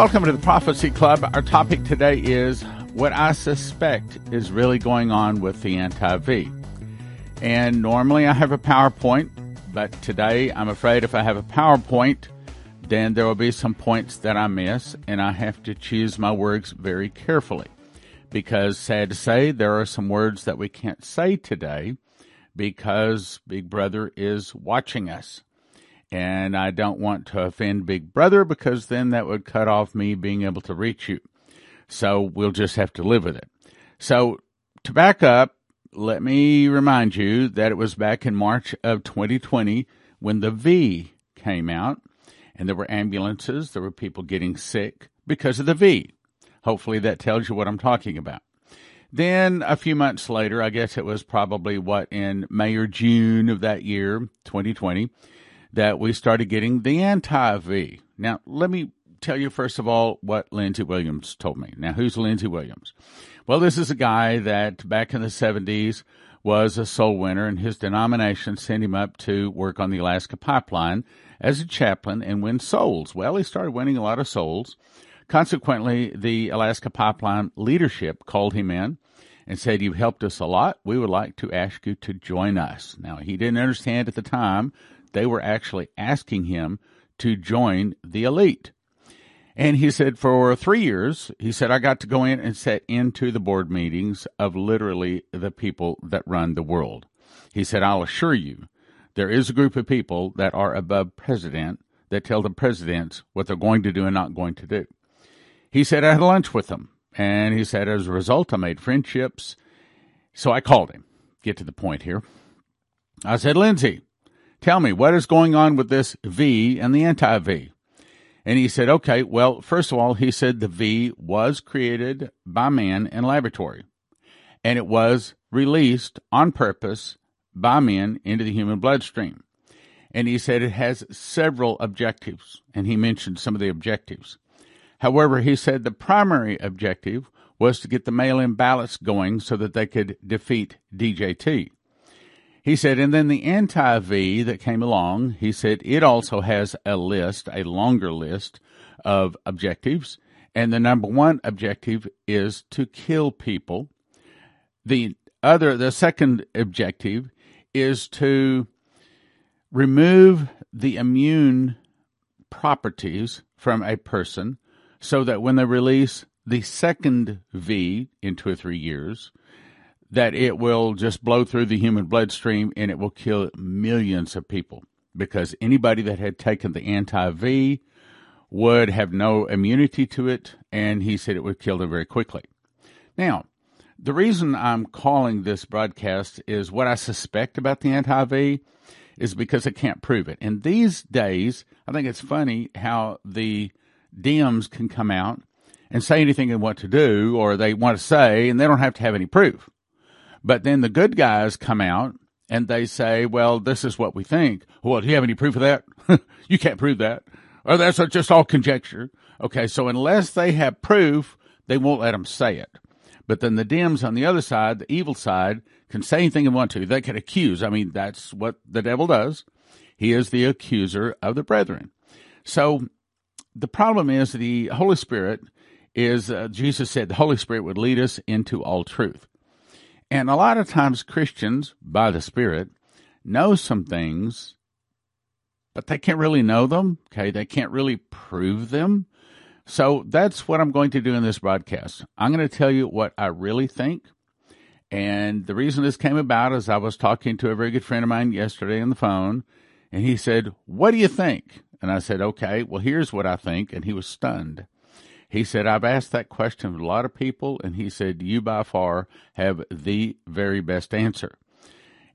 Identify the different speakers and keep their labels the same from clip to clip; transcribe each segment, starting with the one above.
Speaker 1: Welcome to the Prophecy Club. Our topic today is what I suspect is really going on with the anti V. And normally I have a PowerPoint, but today I'm afraid if I have a PowerPoint, then there will be some points that I miss, and I have to choose my words very carefully. Because, sad to say, there are some words that we can't say today because Big Brother is watching us. And I don't want to offend Big Brother because then that would cut off me being able to reach you. So we'll just have to live with it. So to back up, let me remind you that it was back in March of 2020 when the V came out and there were ambulances, there were people getting sick because of the V. Hopefully that tells you what I'm talking about. Then a few months later, I guess it was probably what in May or June of that year, 2020, that we started getting the anti V. Now, let me tell you first of all what Lindsey Williams told me. Now, who's Lindsey Williams? Well, this is a guy that back in the 70s was a soul winner, and his denomination sent him up to work on the Alaska pipeline as a chaplain and win souls. Well, he started winning a lot of souls. Consequently, the Alaska pipeline leadership called him in and said, You've helped us a lot. We would like to ask you to join us. Now, he didn't understand at the time they were actually asking him to join the elite. And he said, for three years, he said, I got to go in and sit into the board meetings of literally the people that run the world. He said, I'll assure you, there is a group of people that are above president that tell the presidents what they're going to do and not going to do. He said, I had lunch with them. And he said, as a result, I made friendships. So I called him. Get to the point here. I said, Lindsey, Tell me, what is going on with this V and the anti V? And he said, okay, well, first of all, he said the V was created by man in laboratory and it was released on purpose by men into the human bloodstream. And he said it has several objectives, and he mentioned some of the objectives. However, he said the primary objective was to get the mail in ballots going so that they could defeat DJT. He said, and then the anti V that came along, he said it also has a list, a longer list of objectives. And the number one objective is to kill people. The other, the second objective is to remove the immune properties from a person so that when they release the second V in two or three years, that it will just blow through the human bloodstream and it will kill millions of people because anybody that had taken the anti V would have no immunity to it, and he said it would kill them very quickly. Now, the reason I'm calling this broadcast is what I suspect about the anti V is because I can't prove it. And these days, I think it's funny how the DMs can come out and say anything they want to do or they want to say, and they don't have to have any proof. But then the good guys come out and they say, well, this is what we think. Well, do you have any proof of that? you can't prove that. Or that's just all conjecture. Okay, so unless they have proof, they won't let them say it. But then the Dems on the other side, the evil side, can say anything they want to. They can accuse. I mean, that's what the devil does. He is the accuser of the brethren. So the problem is the Holy Spirit is, uh, Jesus said the Holy Spirit would lead us into all truth. And a lot of times Christians, by the Spirit, know some things, but they can't really know them. Okay. They can't really prove them. So that's what I'm going to do in this broadcast. I'm going to tell you what I really think. And the reason this came about is I was talking to a very good friend of mine yesterday on the phone, and he said, What do you think? And I said, Okay, well, here's what I think. And he was stunned. He said, I've asked that question of a lot of people, and he said, You by far have the very best answer.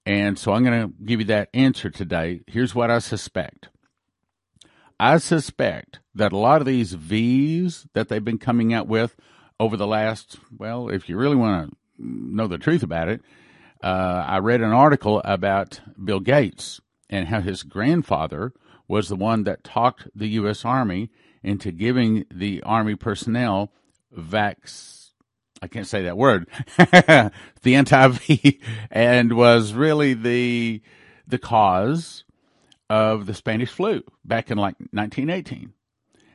Speaker 1: And so I'm going to give you that answer today. Here's what I suspect. I suspect that a lot of these V's that they've been coming out with over the last, well, if you really want to know the truth about it, uh, I read an article about Bill Gates and how his grandfather was the one that talked the U.S. Army into giving the Army personnel vax. I can't say that word. the anti-V and was really the the cause of the Spanish flu back in like 1918.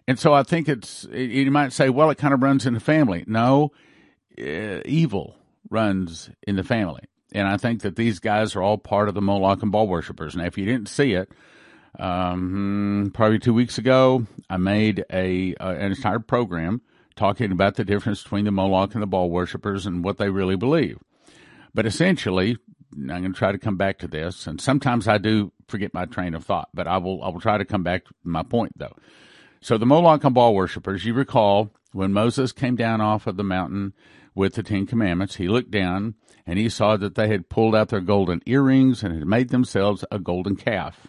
Speaker 1: And so I think it's, you might say, well, it kind of runs in the family. No, uh, evil runs in the family. And I think that these guys are all part of the Moloch and Baal worshippers. Now, if you didn't see it, um, probably two weeks ago, I made a uh, an entire program talking about the difference between the Moloch and the Baal worshippers and what they really believe. But essentially, I'm going to try to come back to this, and sometimes I do forget my train of thought, but I will I will try to come back to my point though. So the Moloch and Baal worshippers, you recall when Moses came down off of the mountain with the Ten Commandments, he looked down and he saw that they had pulled out their golden earrings and had made themselves a golden calf.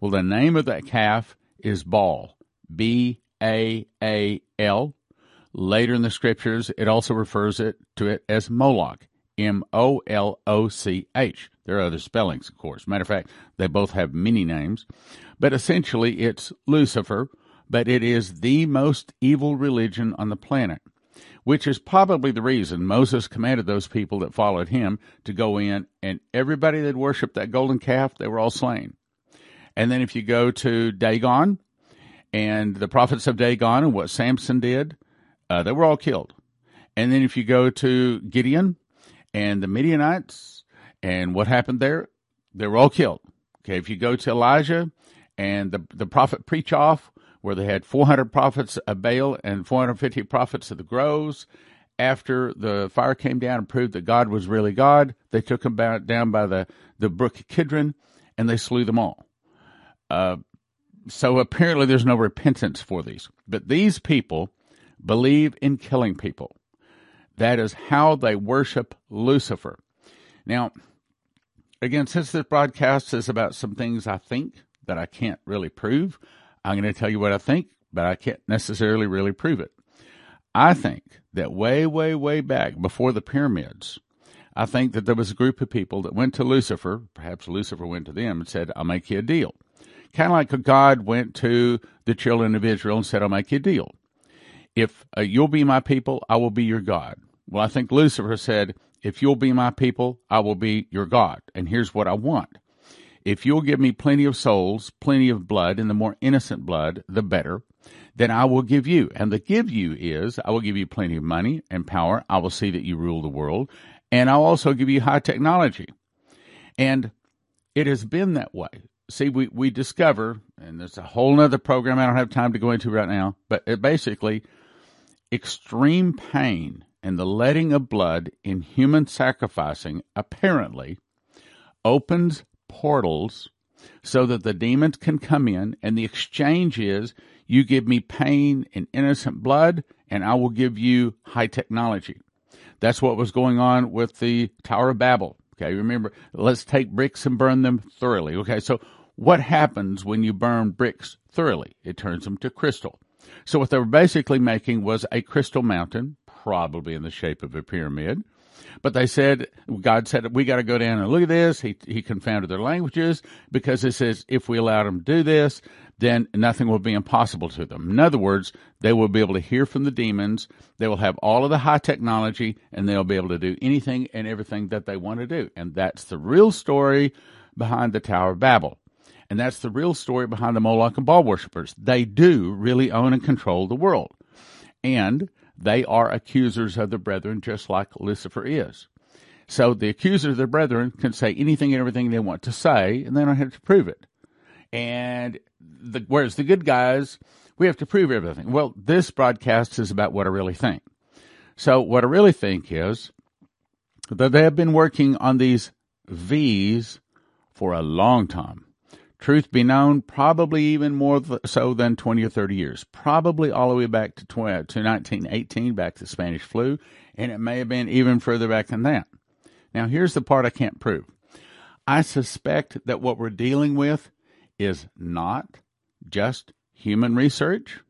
Speaker 1: Well, the name of that calf is Baal, B A A L. Later in the scriptures, it also refers it to it as Moloch, M O L O C H. There are other spellings, of course. Matter of fact, they both have many names, but essentially it's Lucifer, but it is the most evil religion on the planet, which is probably the reason Moses commanded those people that followed him to go in, and everybody that worshipped that golden calf, they were all slain. And then if you go to Dagon and the prophets of Dagon and what Samson did, uh, they were all killed. And then if you go to Gideon and the Midianites and what happened there, they were all killed. Okay, if you go to Elijah and the the prophet preach off, where they had 400 prophets of Baal and 450 prophets of the groves, after the fire came down and proved that God was really God, they took them down by the, the brook Kidron and they slew them all. Uh, so apparently there's no repentance for these. But these people believe in killing people. That is how they worship Lucifer. Now, again, since this broadcast is about some things I think that I can't really prove, I'm going to tell you what I think, but I can't necessarily really prove it. I think that way, way, way back before the pyramids, I think that there was a group of people that went to Lucifer, perhaps Lucifer went to them and said, I'll make you a deal. Kind of like God went to the children of Israel and said, I'll make you a deal. If uh, you'll be my people, I will be your God. Well, I think Lucifer said, If you'll be my people, I will be your God. And here's what I want. If you'll give me plenty of souls, plenty of blood, and the more innocent blood, the better, then I will give you. And the give you is I will give you plenty of money and power. I will see that you rule the world. And I'll also give you high technology. And it has been that way see, we, we discover, and there's a whole other program I don't have time to go into right now, but it basically, extreme pain and the letting of blood in human sacrificing apparently opens portals so that the demons can come in, and the exchange is you give me pain and innocent blood, and I will give you high technology. That's what was going on with the Tower of Babel. Okay, remember, let's take bricks and burn them thoroughly. Okay, so what happens when you burn bricks thoroughly? It turns them to crystal. So what they were basically making was a crystal mountain, probably in the shape of a pyramid. But they said, God said, we got to go down and look at this. He, he confounded their languages because it says if we allow them to do this, then nothing will be impossible to them. In other words, they will be able to hear from the demons. They will have all of the high technology and they'll be able to do anything and everything that they want to do. And that's the real story behind the Tower of Babel. And that's the real story behind the Moloch and Baal worshippers. They do really own and control the world. And they are accusers of the brethren, just like Lucifer is. So the accusers of the brethren can say anything and everything they want to say, and they don't have to prove it. And the, whereas the good guys, we have to prove everything. Well, this broadcast is about what I really think. So what I really think is that they have been working on these V's for a long time. Truth be known, probably even more so than 20 or 30 years. Probably all the way back to, 20, to 1918, back to the Spanish flu, and it may have been even further back than that. Now, here's the part I can't prove. I suspect that what we're dealing with is not just human research.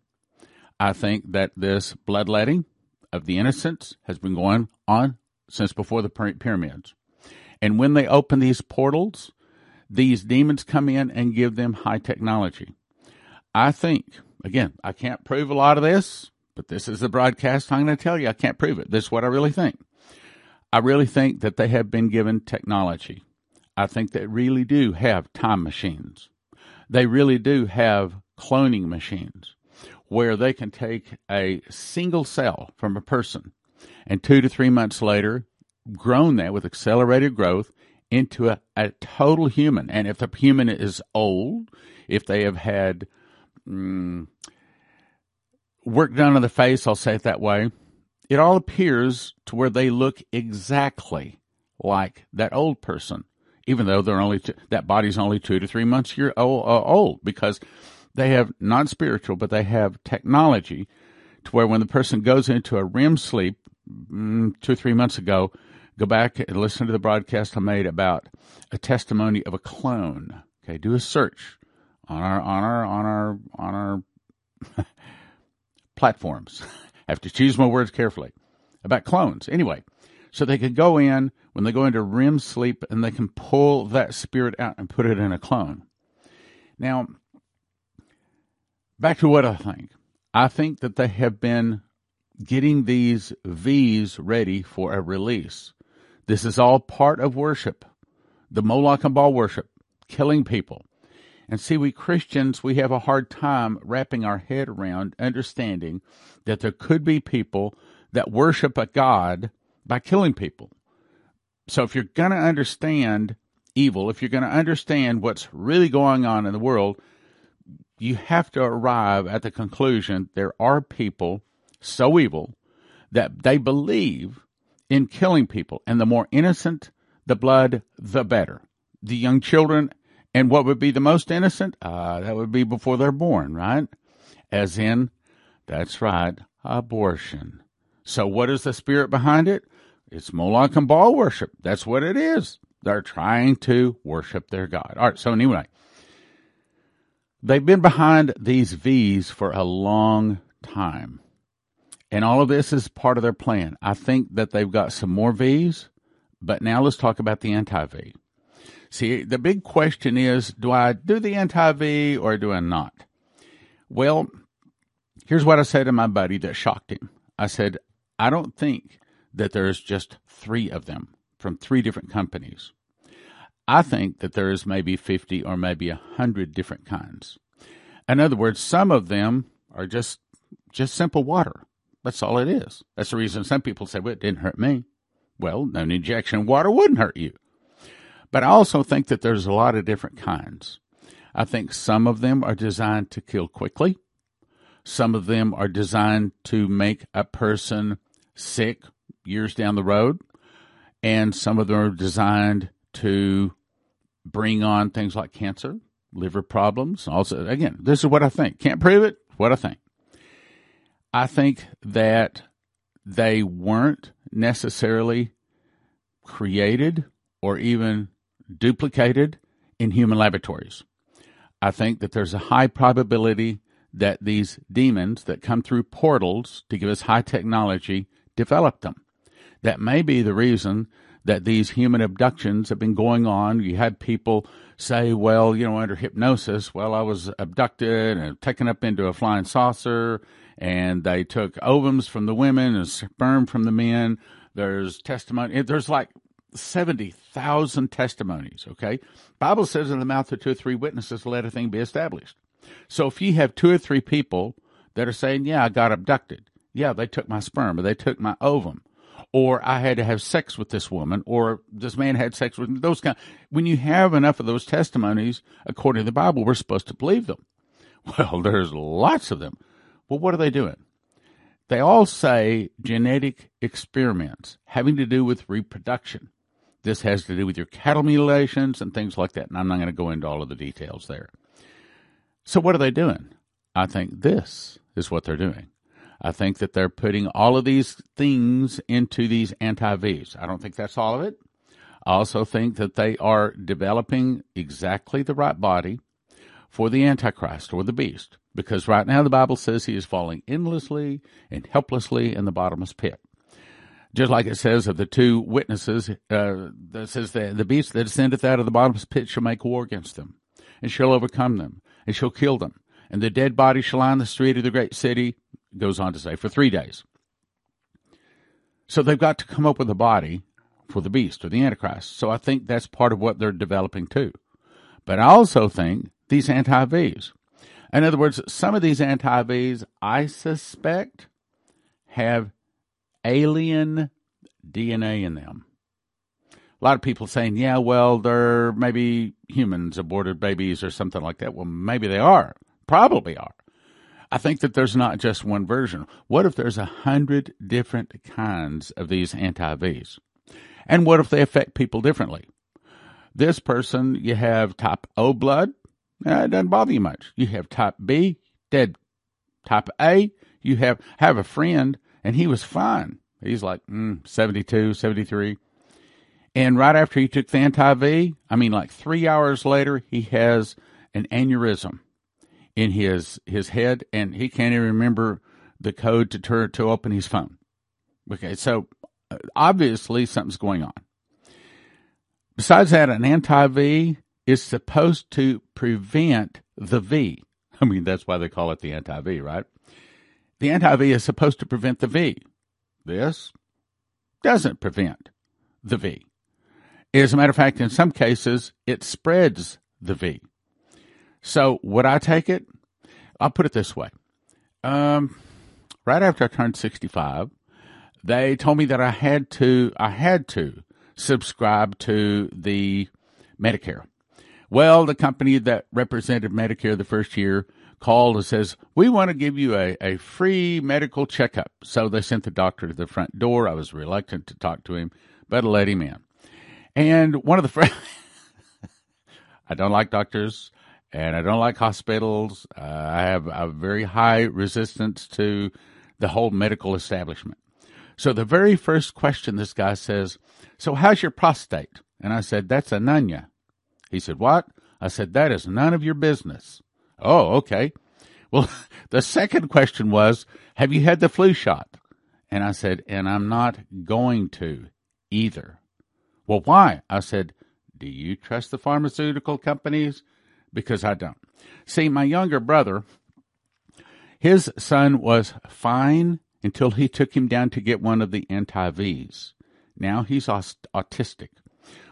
Speaker 1: I think that this bloodletting of the innocents has been going on since before the pyramids. And when they open these portals, these demons come in and give them high technology. I think, again, I can't prove a lot of this, but this is the broadcast. I'm going to tell you, I can't prove it. This is what I really think. I really think that they have been given technology. I think they really do have time machines. They really do have cloning machines. where they can take a single cell from a person and two to three months later, grown that with accelerated growth into a, a total human. And if the human is old, if they have had mm, work done on the face, I'll say it that way, it all appears to where they look exactly like that old person, even though they're only two, that body's only two to three months year old, uh, old because they have non spiritual, but they have technology to where when the person goes into a REM sleep mm, two or three months ago, go back and listen to the broadcast I made about a testimony of a clone. Okay, do a search on our on our on our on our platforms. I have to choose my words carefully about clones. Anyway, so they could go in when they go into REM sleep and they can pull that spirit out and put it in a clone. Now, back to what I think. I think that they have been getting these V's ready for a release. This is all part of worship, the Moloch and Baal worship, killing people. And see, we Christians, we have a hard time wrapping our head around understanding that there could be people that worship a God by killing people. So if you're going to understand evil, if you're going to understand what's really going on in the world, you have to arrive at the conclusion there are people so evil that they believe in killing people. And the more innocent the blood, the better. The young children, and what would be the most innocent? Uh, that would be before they're born, right? As in, that's right, abortion. So what is the spirit behind it? It's Moloch and Baal worship. That's what it is. They're trying to worship their God. All right, so anyway, they've been behind these V's for a long time. And all of this is part of their plan. I think that they've got some more V's, but now let's talk about the anti V. See, the big question is do I do the anti V or do I not? Well, here's what I said to my buddy that shocked him. I said, I don't think that there's just three of them from three different companies. I think that there is maybe 50 or maybe 100 different kinds. In other words, some of them are just just simple water. That's all it is. That's the reason some people say, well, it didn't hurt me. Well, an injection water wouldn't hurt you. But I also think that there's a lot of different kinds. I think some of them are designed to kill quickly. Some of them are designed to make a person sick years down the road. And some of them are designed to bring on things like cancer, liver problems. Also, again, this is what I think. Can't prove it. What I think. I think that they weren't necessarily created or even duplicated in human laboratories. I think that there's a high probability that these demons that come through portals to give us high technology developed them. That may be the reason that these human abductions have been going on. You had people say, well, you know, under hypnosis, well, I was abducted and taken up into a flying saucer and they took ovums from the women and sperm from the men. There's testimony. There's like 70,000 testimonies, okay? Bible says in the mouth of two or three witnesses, let a thing be established. So if you have two or three people that are saying, yeah, I got abducted. Yeah, they took my sperm or they took my ovum or I had to have sex with this woman, or this man had sex with. Those kind. When you have enough of those testimonies, according to the Bible, we're supposed to believe them. Well, there's lots of them. Well, what are they doing? They all say genetic experiments having to do with reproduction. This has to do with your cattle mutilations and things like that. And I'm not going to go into all of the details there. So, what are they doing? I think this is what they're doing. I think that they're putting all of these things into these anti Vs. I don't think that's all of it. I also think that they are developing exactly the right body for the Antichrist or the beast because right now the Bible says he is falling endlessly and helplessly in the bottomless pit. Just like it says of the two witnesses, uh, that says that the beast that ascendeth out of the bottomless pit shall make war against them, and shall overcome them, and shall kill them, and the dead body shall lie in the street of the great city. Goes on to say for three days. So they've got to come up with a body for the beast or the Antichrist. So I think that's part of what they're developing too. But I also think these anti Vs In other words, some of these anti I suspect, have alien DNA in them. A lot of people saying, yeah, well, they're maybe humans, aborted babies, or something like that. Well, maybe they are. Probably are. I think that there's not just one version. What if there's a hundred different kinds of these anti Vs? And what if they affect people differently? This person, you have type O blood, eh, it doesn't bother you much. You have type B, dead. Type A, you have have a friend, and he was fine. He's like mm, 72, 73. And right after he took the anti V, I mean, like three hours later, he has an aneurysm in his his head, and he can't even remember the code to turn to open his phone. Okay, so uh, obviously something's going on. Besides that, an anti V is supposed to prevent the V. I mean, that's why they call it the anti V, right? The anti V is supposed to prevent the V. This doesn't prevent the V. As a matter of fact, in some cases, it spreads the V. So would I take it? I'll put it this way. Um, right after I turned 65, they told me that I had to, I had to subscribe to the Medicare. Well, the company that represented Medicare the first year called and says, We want to give you a, a free medical checkup. So they sent the doctor to the front door. I was reluctant to talk to him, but I let him in. And one of the friends, I don't like doctors and I don't like hospitals. Uh, I have a very high resistance to the whole medical establishment. So the very first question this guy says, So how's your prostate? And I said, That's a nunya. He said, What? I said, That is none of your business. Oh, okay. Well, the second question was, Have you had the flu shot? And I said, And I'm not going to either. Well, why? I said, Do you trust the pharmaceutical companies? because I don't. See, my younger brother, his son was fine until he took him down to get one of the anti Vs. Now he's autistic.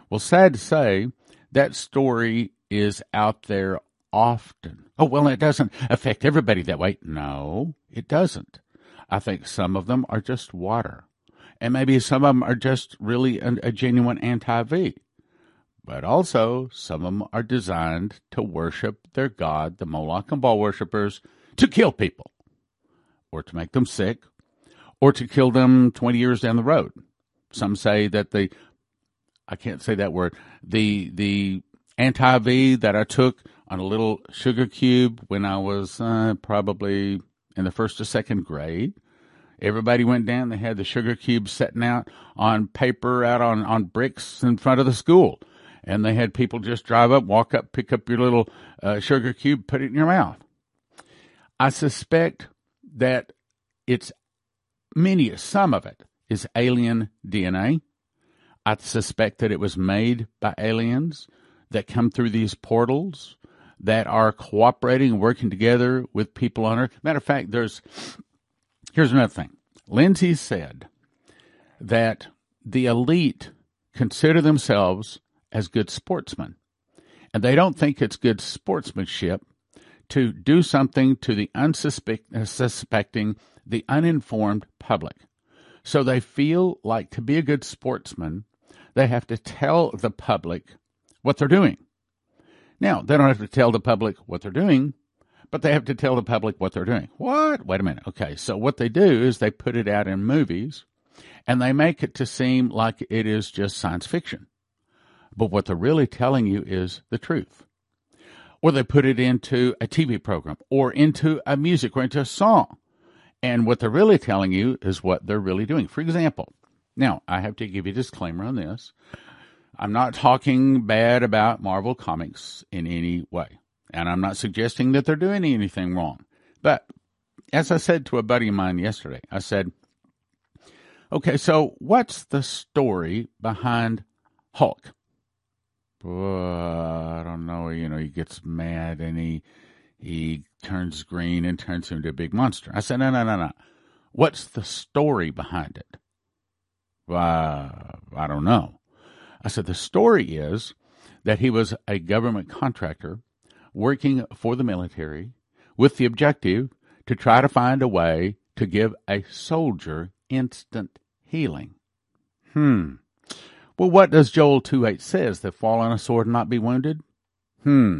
Speaker 1: Well, sad to say, that story is out there often. Oh, well, it doesn't affect everybody that way. No, it doesn't. I think some of them are just water. And maybe some of them are just really a, a genuine anti V. But also, some of them are designed to worship their god, the Moloch and Baal worshippers, to kill people, or to make them sick, or to kill them 20 years down the road. Some say that the, I can't say that word, the, the anti V that I took on a little sugar cube when I was uh, probably in the first or second grade. Everybody went down. They had the sugar cubes setting out on paper out on, on bricks in front of the school and they had people just drive up, walk up, pick up your little uh, sugar cube, put it in your mouth. I suspect that it's many, some of it is alien DNA. I suspect that it was made by aliens that come through these portals that are cooperating working together with people on Earth. Matter of fact, there's here's another thing. Lindsey said that the elite consider themselves as good sportsmen. And they don't think it's good sportsmanship to do something to the unsuspecting, uh, the uninformed public. So they feel like to be a good sportsman, they have to tell the public what they're doing. Now, they don't have to tell the public what they're doing, but they have to tell the public what they're doing. What? Wait a minute. Okay, so what they do is they put it out in movies and they make it to seem like it is just science fiction. But what they're really telling you is the truth. Or they put it into a TV program or into a music or into a song. And what they're really telling you is what they're really doing. For example, now I have to give you a disclaimer on this. I'm not talking bad about Marvel Comics in any way. And I'm not suggesting that they're doing anything wrong. But as I said to a buddy of mine yesterday, I said, okay, so what's the story behind Hulk? I don't know. You know, he gets mad and he he turns green and turns into a big monster. I said, no, no, no, no. What's the story behind it? Uh, I don't know. I said the story is that he was a government contractor working for the military with the objective to try to find a way to give a soldier instant healing. Hmm. Well, what does Joel 2 8 says? That fall on a sword and not be wounded? Hmm.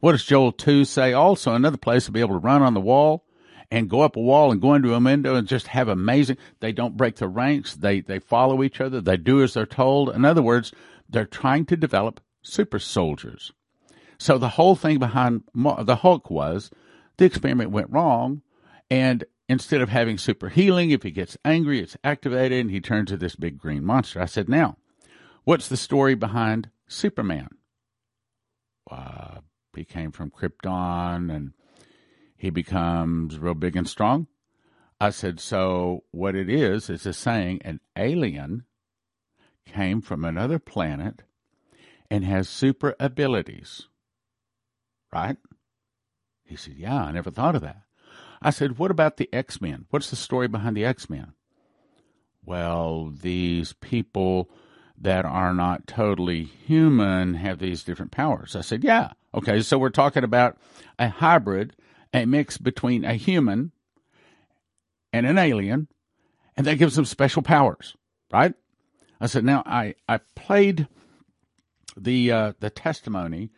Speaker 1: What does Joel 2 say also? Another place to be able to run on the wall and go up a wall and go into a window and just have amazing. They don't break the ranks. They, they follow each other. They do as they're told. In other words, they're trying to develop super soldiers. So the whole thing behind the Hulk was the experiment went wrong and instead of having super healing, if he gets angry, it's activated and he turns into this big green monster. I said, now, what's the story behind Superman? Uh, he came from Krypton and he becomes real big and strong. I said, so what it is, is a saying an alien came from another planet and has super abilities. Right? He said, yeah, I never thought of that. I said, What about the X Men? What's the story behind the X Men? Well, these people that are not totally human have these different powers. I said, Yeah. Okay, so we're talking about a hybrid, a mix between a human and an alien, and that gives them special powers, right? I said, now I, I played the uh, the testimony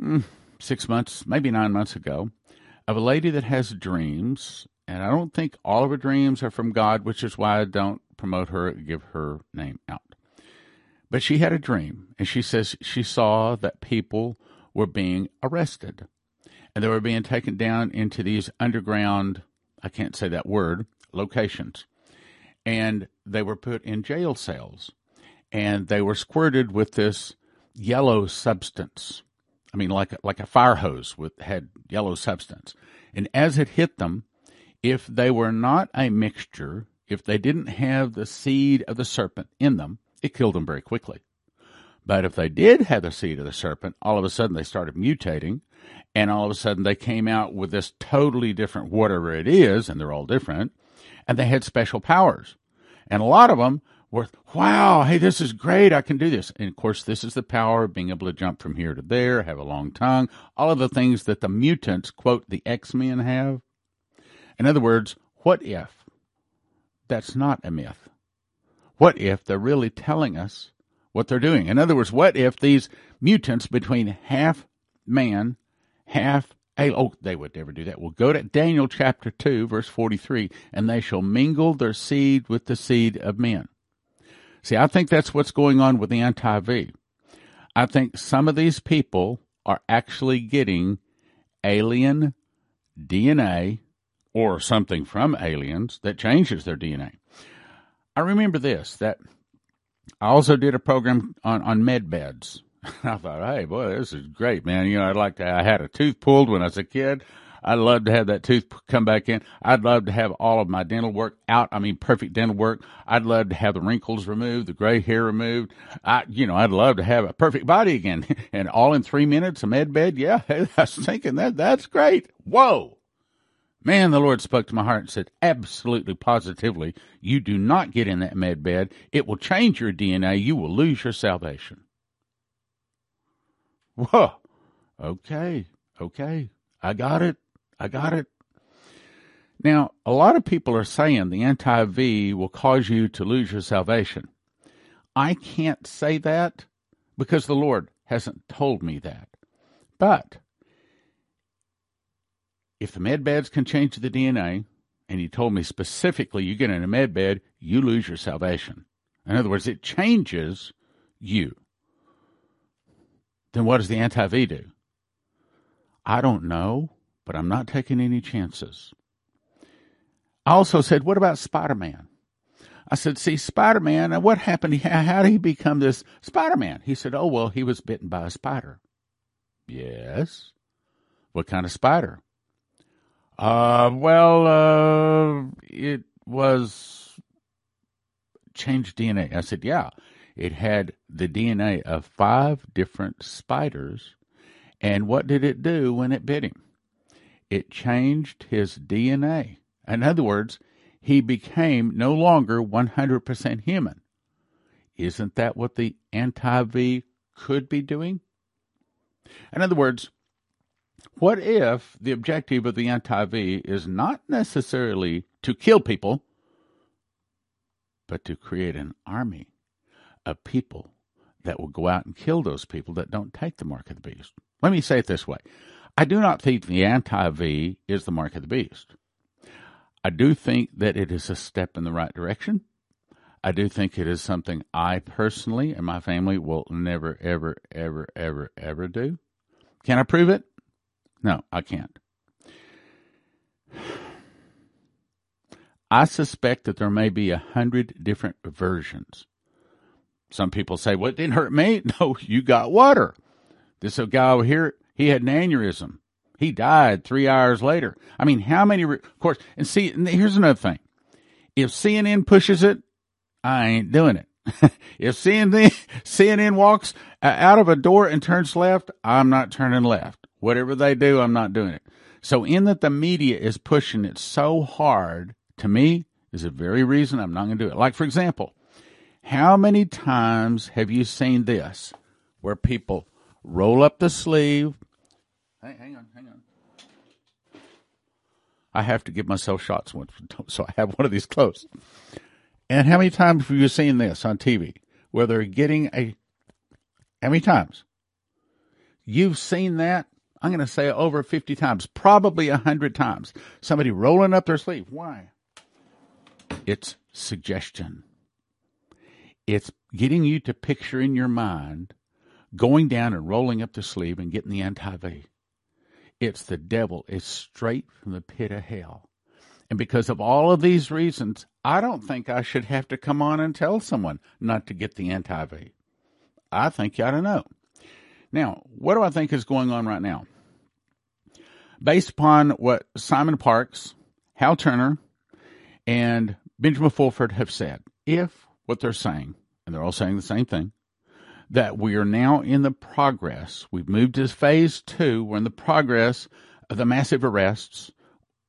Speaker 1: mm, six months, maybe nine months ago, of a lady that has dreams, and I don't think all of her dreams are from God, which is why I don't promote her, give her name out. But she had a dream, and she says she saw that people were being arrested, and they were being taken down into these underground, I can't say that word, locations, and they were put in jail cells, and they were squirted with this yellow substance. I mean, like like a fire hose with had yellow substance, and as it hit them, if they were not a mixture, if they didn't have the seed of the serpent in them, it killed them very quickly. But if they did have the seed of the serpent, all of a sudden they started mutating, and all of a sudden they came out with this totally different whatever it is, and they're all different, and they had special powers. And a lot of them were, wow, hey, this is great. I can do this. And of course, this is the power of being able to jump from here to there, have a long tongue, all of the things that the mutants, quote, the X Men have. In other words, what if that's not a myth? What if they're really telling us what they're doing? In other words, what if these mutants between half man, half alien, Oh, they would never do that. We'll go to Daniel chapter 2, verse 43, and they shall mingle their seed with the seed of men. See, I think that's what's going on with the anti V. I think some of these people are actually getting alien DNA or something from aliens that changes their DNA. I remember this that I also did a program on, on med beds. I thought, hey, boy, this is great, man. You know, I'd like to, I had a tooth pulled when I was a kid. I'd love to have that tooth come back in. I'd love to have all of my dental work out. I mean, perfect dental work. I'd love to have the wrinkles removed, the gray hair removed. I, you know, I'd love to have a perfect body again and all in three minutes, a med bed. Yeah. I was thinking that that's great. Whoa. Man, the Lord spoke to my heart and said, absolutely positively, you do not get in that med bed. It will change your DNA. You will lose your salvation. Whoa. Okay. Okay. I got it. I got it. Now, a lot of people are saying the anti V will cause you to lose your salvation. I can't say that because the Lord hasn't told me that. But if the med beds can change the DNA, and He told me specifically you get in a med bed, you lose your salvation. In other words, it changes you. Then what does the anti V do? I don't know but I'm not taking any chances. I also said, What about Spider Man? I said, See, Spider Man, what happened? How did he become this Spider Man? He said, Oh, well, he was bitten by a spider. Yes. What kind of spider? Uh, well, uh, it was changed DNA. I said, Yeah. It had the DNA of five different spiders. And what did it do when it bit him? it changed his DNA. In other words, he became no longer 100% human. Isn't that what the anti V could be doing? In other words, What if the objective of the anti V is not necessarily to kill people, but to create an army of people that will go out and kill those people that don't take the mark of the beast? Let me say it this way I do not think the anti V is the mark of the beast. I do think that it is a step in the right direction. I do think it is something I personally and my family will never, ever, ever, ever, ever do. Can I prove it? No, I can't. I suspect that there may be a hundred different versions. Some people say, well, it didn't hurt me. No, you got water. This guy over here, he had an aneurysm. He died three hours later. I mean, how many, re- of course, and see, and here's another thing. If CNN pushes it, I ain't doing it. if CNN, CNN walks uh, out of a door and turns left, I'm not turning left. Whatever they do, I'm not doing it. So, in that the media is pushing it so hard, to me, is a very reason I'm not going to do it. Like, for example, how many times have you seen this where people roll up the sleeve? Hey, hang on, hang on. I have to give myself shots once, so I have one of these close. And how many times have you seen this on TV where they're getting a. How many times? You've seen that I'm going to say over 50 times, probably 100 times. Somebody rolling up their sleeve. Why? It's suggestion. It's getting you to picture in your mind going down and rolling up the sleeve and getting the anti V. It's the devil. It's straight from the pit of hell. And because of all of these reasons, I don't think I should have to come on and tell someone not to get the anti V. I think you ought to know. Now, what do I think is going on right now? Based upon what Simon Parkes, Hal Turner, and Benjamin Fulford have said, if what they're saying, and they're all saying the same thing, that we are now in the progress, we've moved to phase two, we're in the progress of the massive arrests,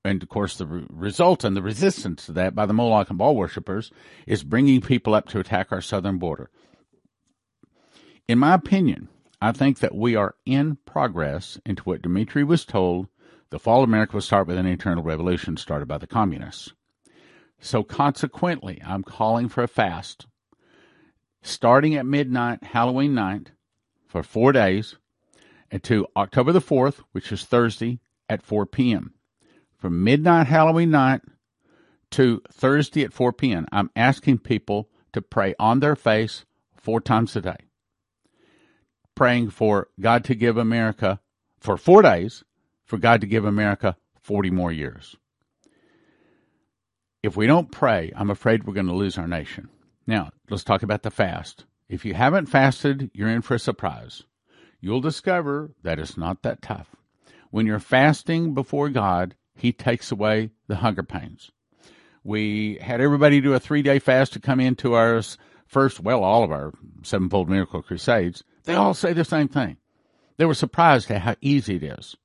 Speaker 1: and of course the re- result and the resistance to that by the Moloch and Baal worshippers is bringing people up to attack our southern border. In my opinion, I think that we are in progress into what Dimitri was told the fall of America will start with an internal revolution started by the communists. So consequently, I'm calling for a fast starting at midnight, Halloween night, for four days, to October the 4th, which is Thursday, at 4 p.m. From midnight, Halloween night, to Thursday at 4 p.m., I'm asking people to pray on their face four times a day praying for God to give America for four days, for God to give America 40 more years. If we don't pray, I'm afraid we're going to lose our nation. Now, let's talk about the fast. If you haven't fasted, you're in for a surprise. You'll discover that it's not that tough. When you're fasting before God, He takes away the hunger pains. We had everybody do a three day fast to come into our first, well, all of our sevenfold miracle crusades. They all say the same thing. They were surprised at how easy it is.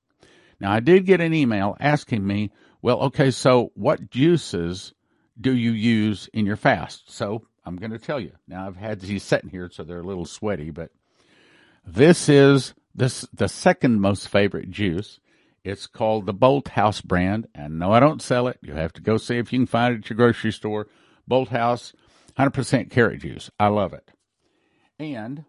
Speaker 1: Now, I did get an email asking me, well, okay, so what juices do you use in your fast? So I'm going to tell you. Now, I've had these sitting here, so they're a little sweaty, but this is this the second most favorite juice. It's called the Bolthouse brand, and no, I don't sell it. You have to go see if you can find it at your grocery store. Bolthouse, 100% carrot juice. I love it. And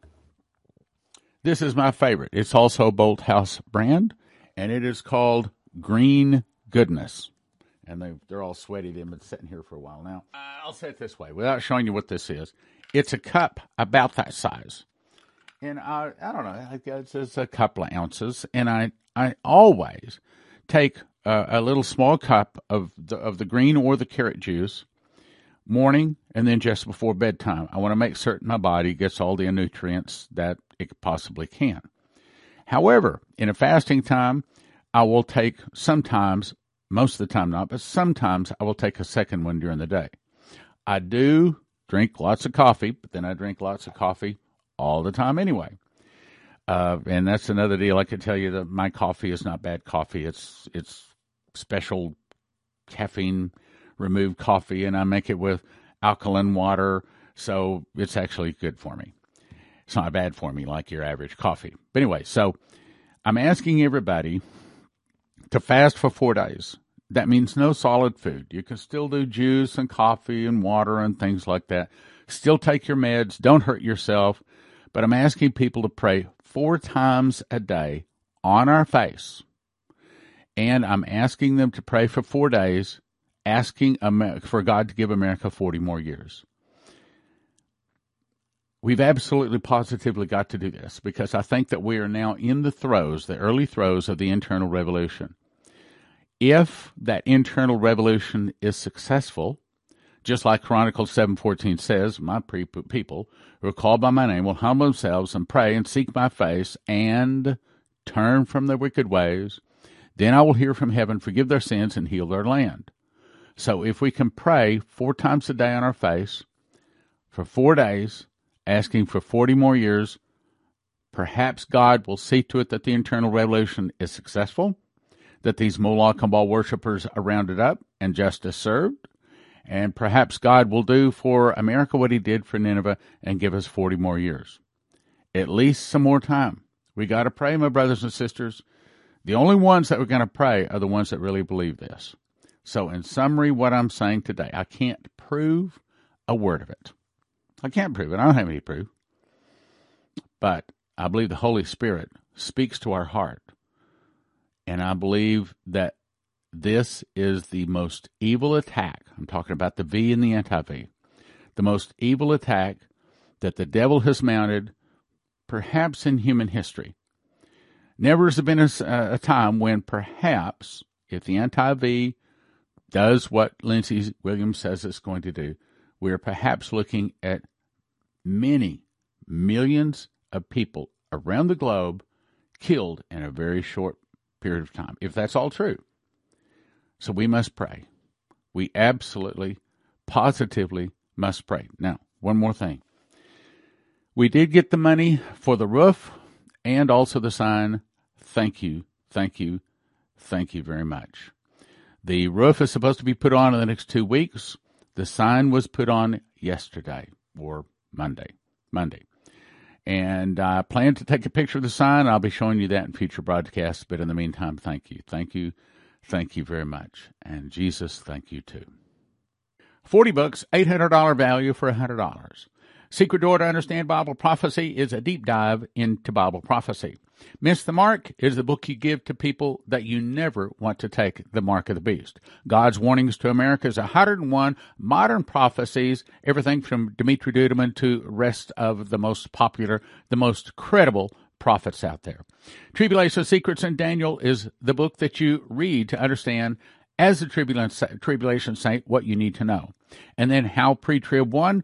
Speaker 1: this is my favorite. It's also Bolt House brand, and it is called Green Goodness. And they, they're all sweaty. They've been sitting here for a while now. Uh, I'll say it this way without showing you what this is. It's a cup about that size. And I, I don't know, I guess it's a couple of ounces. And I, I always take a, a little small cup of the, of the green or the carrot juice morning and then just before bedtime. I want to make certain my body gets all the nutrients that it possibly can. However, in a fasting time, I will take sometimes, most of the time not, but sometimes I will take a second one during the day. I do drink lots of coffee, but then I drink lots of coffee all the time anyway. Uh, and that's another deal. I can tell you that my coffee is not bad coffee. It's it's special caffeine removed coffee, and I make it with alkaline water, so it's actually good for me. It's not bad for me like your average coffee. But anyway, so I'm asking everybody to fast for four days. That means no solid food. You can still do juice and coffee and water and things like that. Still take your meds. Don't hurt yourself. But I'm asking people to pray four times a day on our face. And I'm asking them to pray for four days, asking for God to give America 40 more years. We've absolutely positively got to do this because I think that we are now in the throes, the early throes of the internal revolution. If that internal revolution is successful, just like Chronicles 7:14 says, my people who are called by my name will humble themselves and pray and seek my face and turn from their wicked ways, then I will hear from heaven, forgive their sins and heal their land. So if we can pray four times a day on our face for 4 days asking for 40 more years. Perhaps God will see to it that the internal revolution is successful, that these Moloch Baal worshippers are rounded up and justice served, and perhaps God will do for America what he did for Nineveh and give us 40 more years. At least some more time. We got to pray, my brothers and sisters. The only ones that we're going to pray are the ones that really believe this. So, in summary, what I'm saying today, I can't prove a word of it. I can't prove it. I don't have any proof. But I believe the Holy Spirit speaks to our heart. And I believe that this is the most evil attack. I'm talking about the V and the anti V. The most evil attack that the devil has mounted, perhaps in human history. Never has there been a, a time when perhaps, if the anti V does what Lindsey Williams says it's going to do, we are perhaps looking at many millions of people around the globe killed in a very short period of time, if that's all true. So we must pray. We absolutely, positively must pray. Now, one more thing. We did get the money for the roof and also the sign. Thank you, thank you, thank you very much. The roof is supposed to be put on in the next two weeks. The sign was put on yesterday or Monday. Monday. And I plan to take a picture of the sign. I'll be showing you that in future broadcasts. But in the meantime, thank you. Thank you. Thank you very much. And Jesus, thank you too. 40 bucks, $800 value for $100. Secret Door to Understand Bible Prophecy is a deep dive into Bible prophecy. Miss the Mark is the book you give to people that you never want to take the mark of the beast. God's Warnings to America is 101 modern prophecies, everything from Dumitru Duduman to rest of the most popular, the most credible prophets out there. Tribulation Secrets and Daniel is the book that you read to understand as a tribulation saint what you need to know. And then how pre-trib one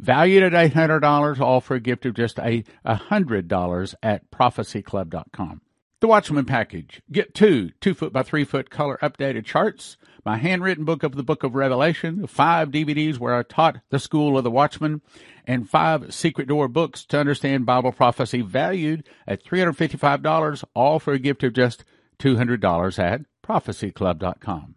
Speaker 1: valued at $800, all for a gift of just a $100 at prophecyclub.com. The Watchman package. Get two two foot by three foot color updated charts, my handwritten book of the book of Revelation, five DVDs where I taught the school of the Watchman, and five secret door books to understand Bible prophecy valued at $355, all for a gift of just $200 at prophecyclub.com.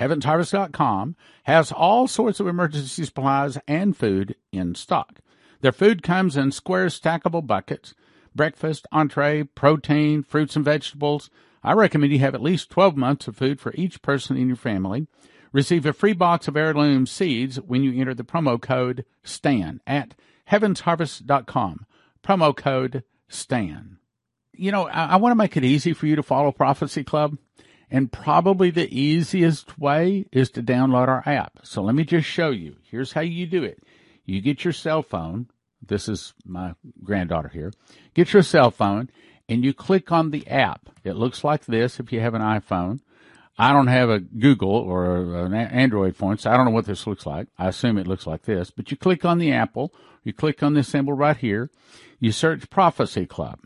Speaker 1: HeavensHarvest.com has all sorts of emergency supplies and food in stock. Their food comes in square stackable buckets, breakfast, entree, protein, fruits and vegetables. I recommend you have at least 12 months of food for each person in your family. Receive a free box of heirloom seeds when you enter the promo code STAN at heavensharvest.com. Promo code STAN. You know, I, I want to make it easy for you to follow Prophecy Club. And probably the easiest way is to download our app. So let me just show you. Here's how you do it. You get your cell phone. This is my granddaughter here. Get your cell phone and you click on the app. It looks like this if you have an iPhone. I don't have a Google or an Android phone, so I don't know what this looks like. I assume it looks like this. But you click on the apple, you click on this symbol right here, you search Prophecy Club,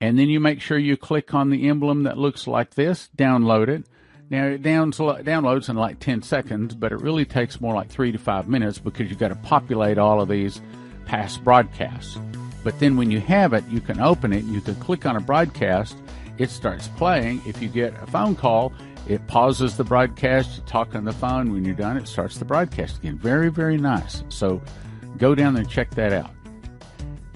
Speaker 1: and then you make sure you click on the emblem that looks like this, download it. Now it downloads in like 10 seconds, but it really takes more like three to five minutes because you've got to populate all of these past broadcasts. But then when you have it, you can open it, you can click on a broadcast, it starts playing. If you get a phone call, it pauses the broadcast, you talk on the phone. When you're done, it starts the broadcast again. Very, very nice. So go down there and check that out.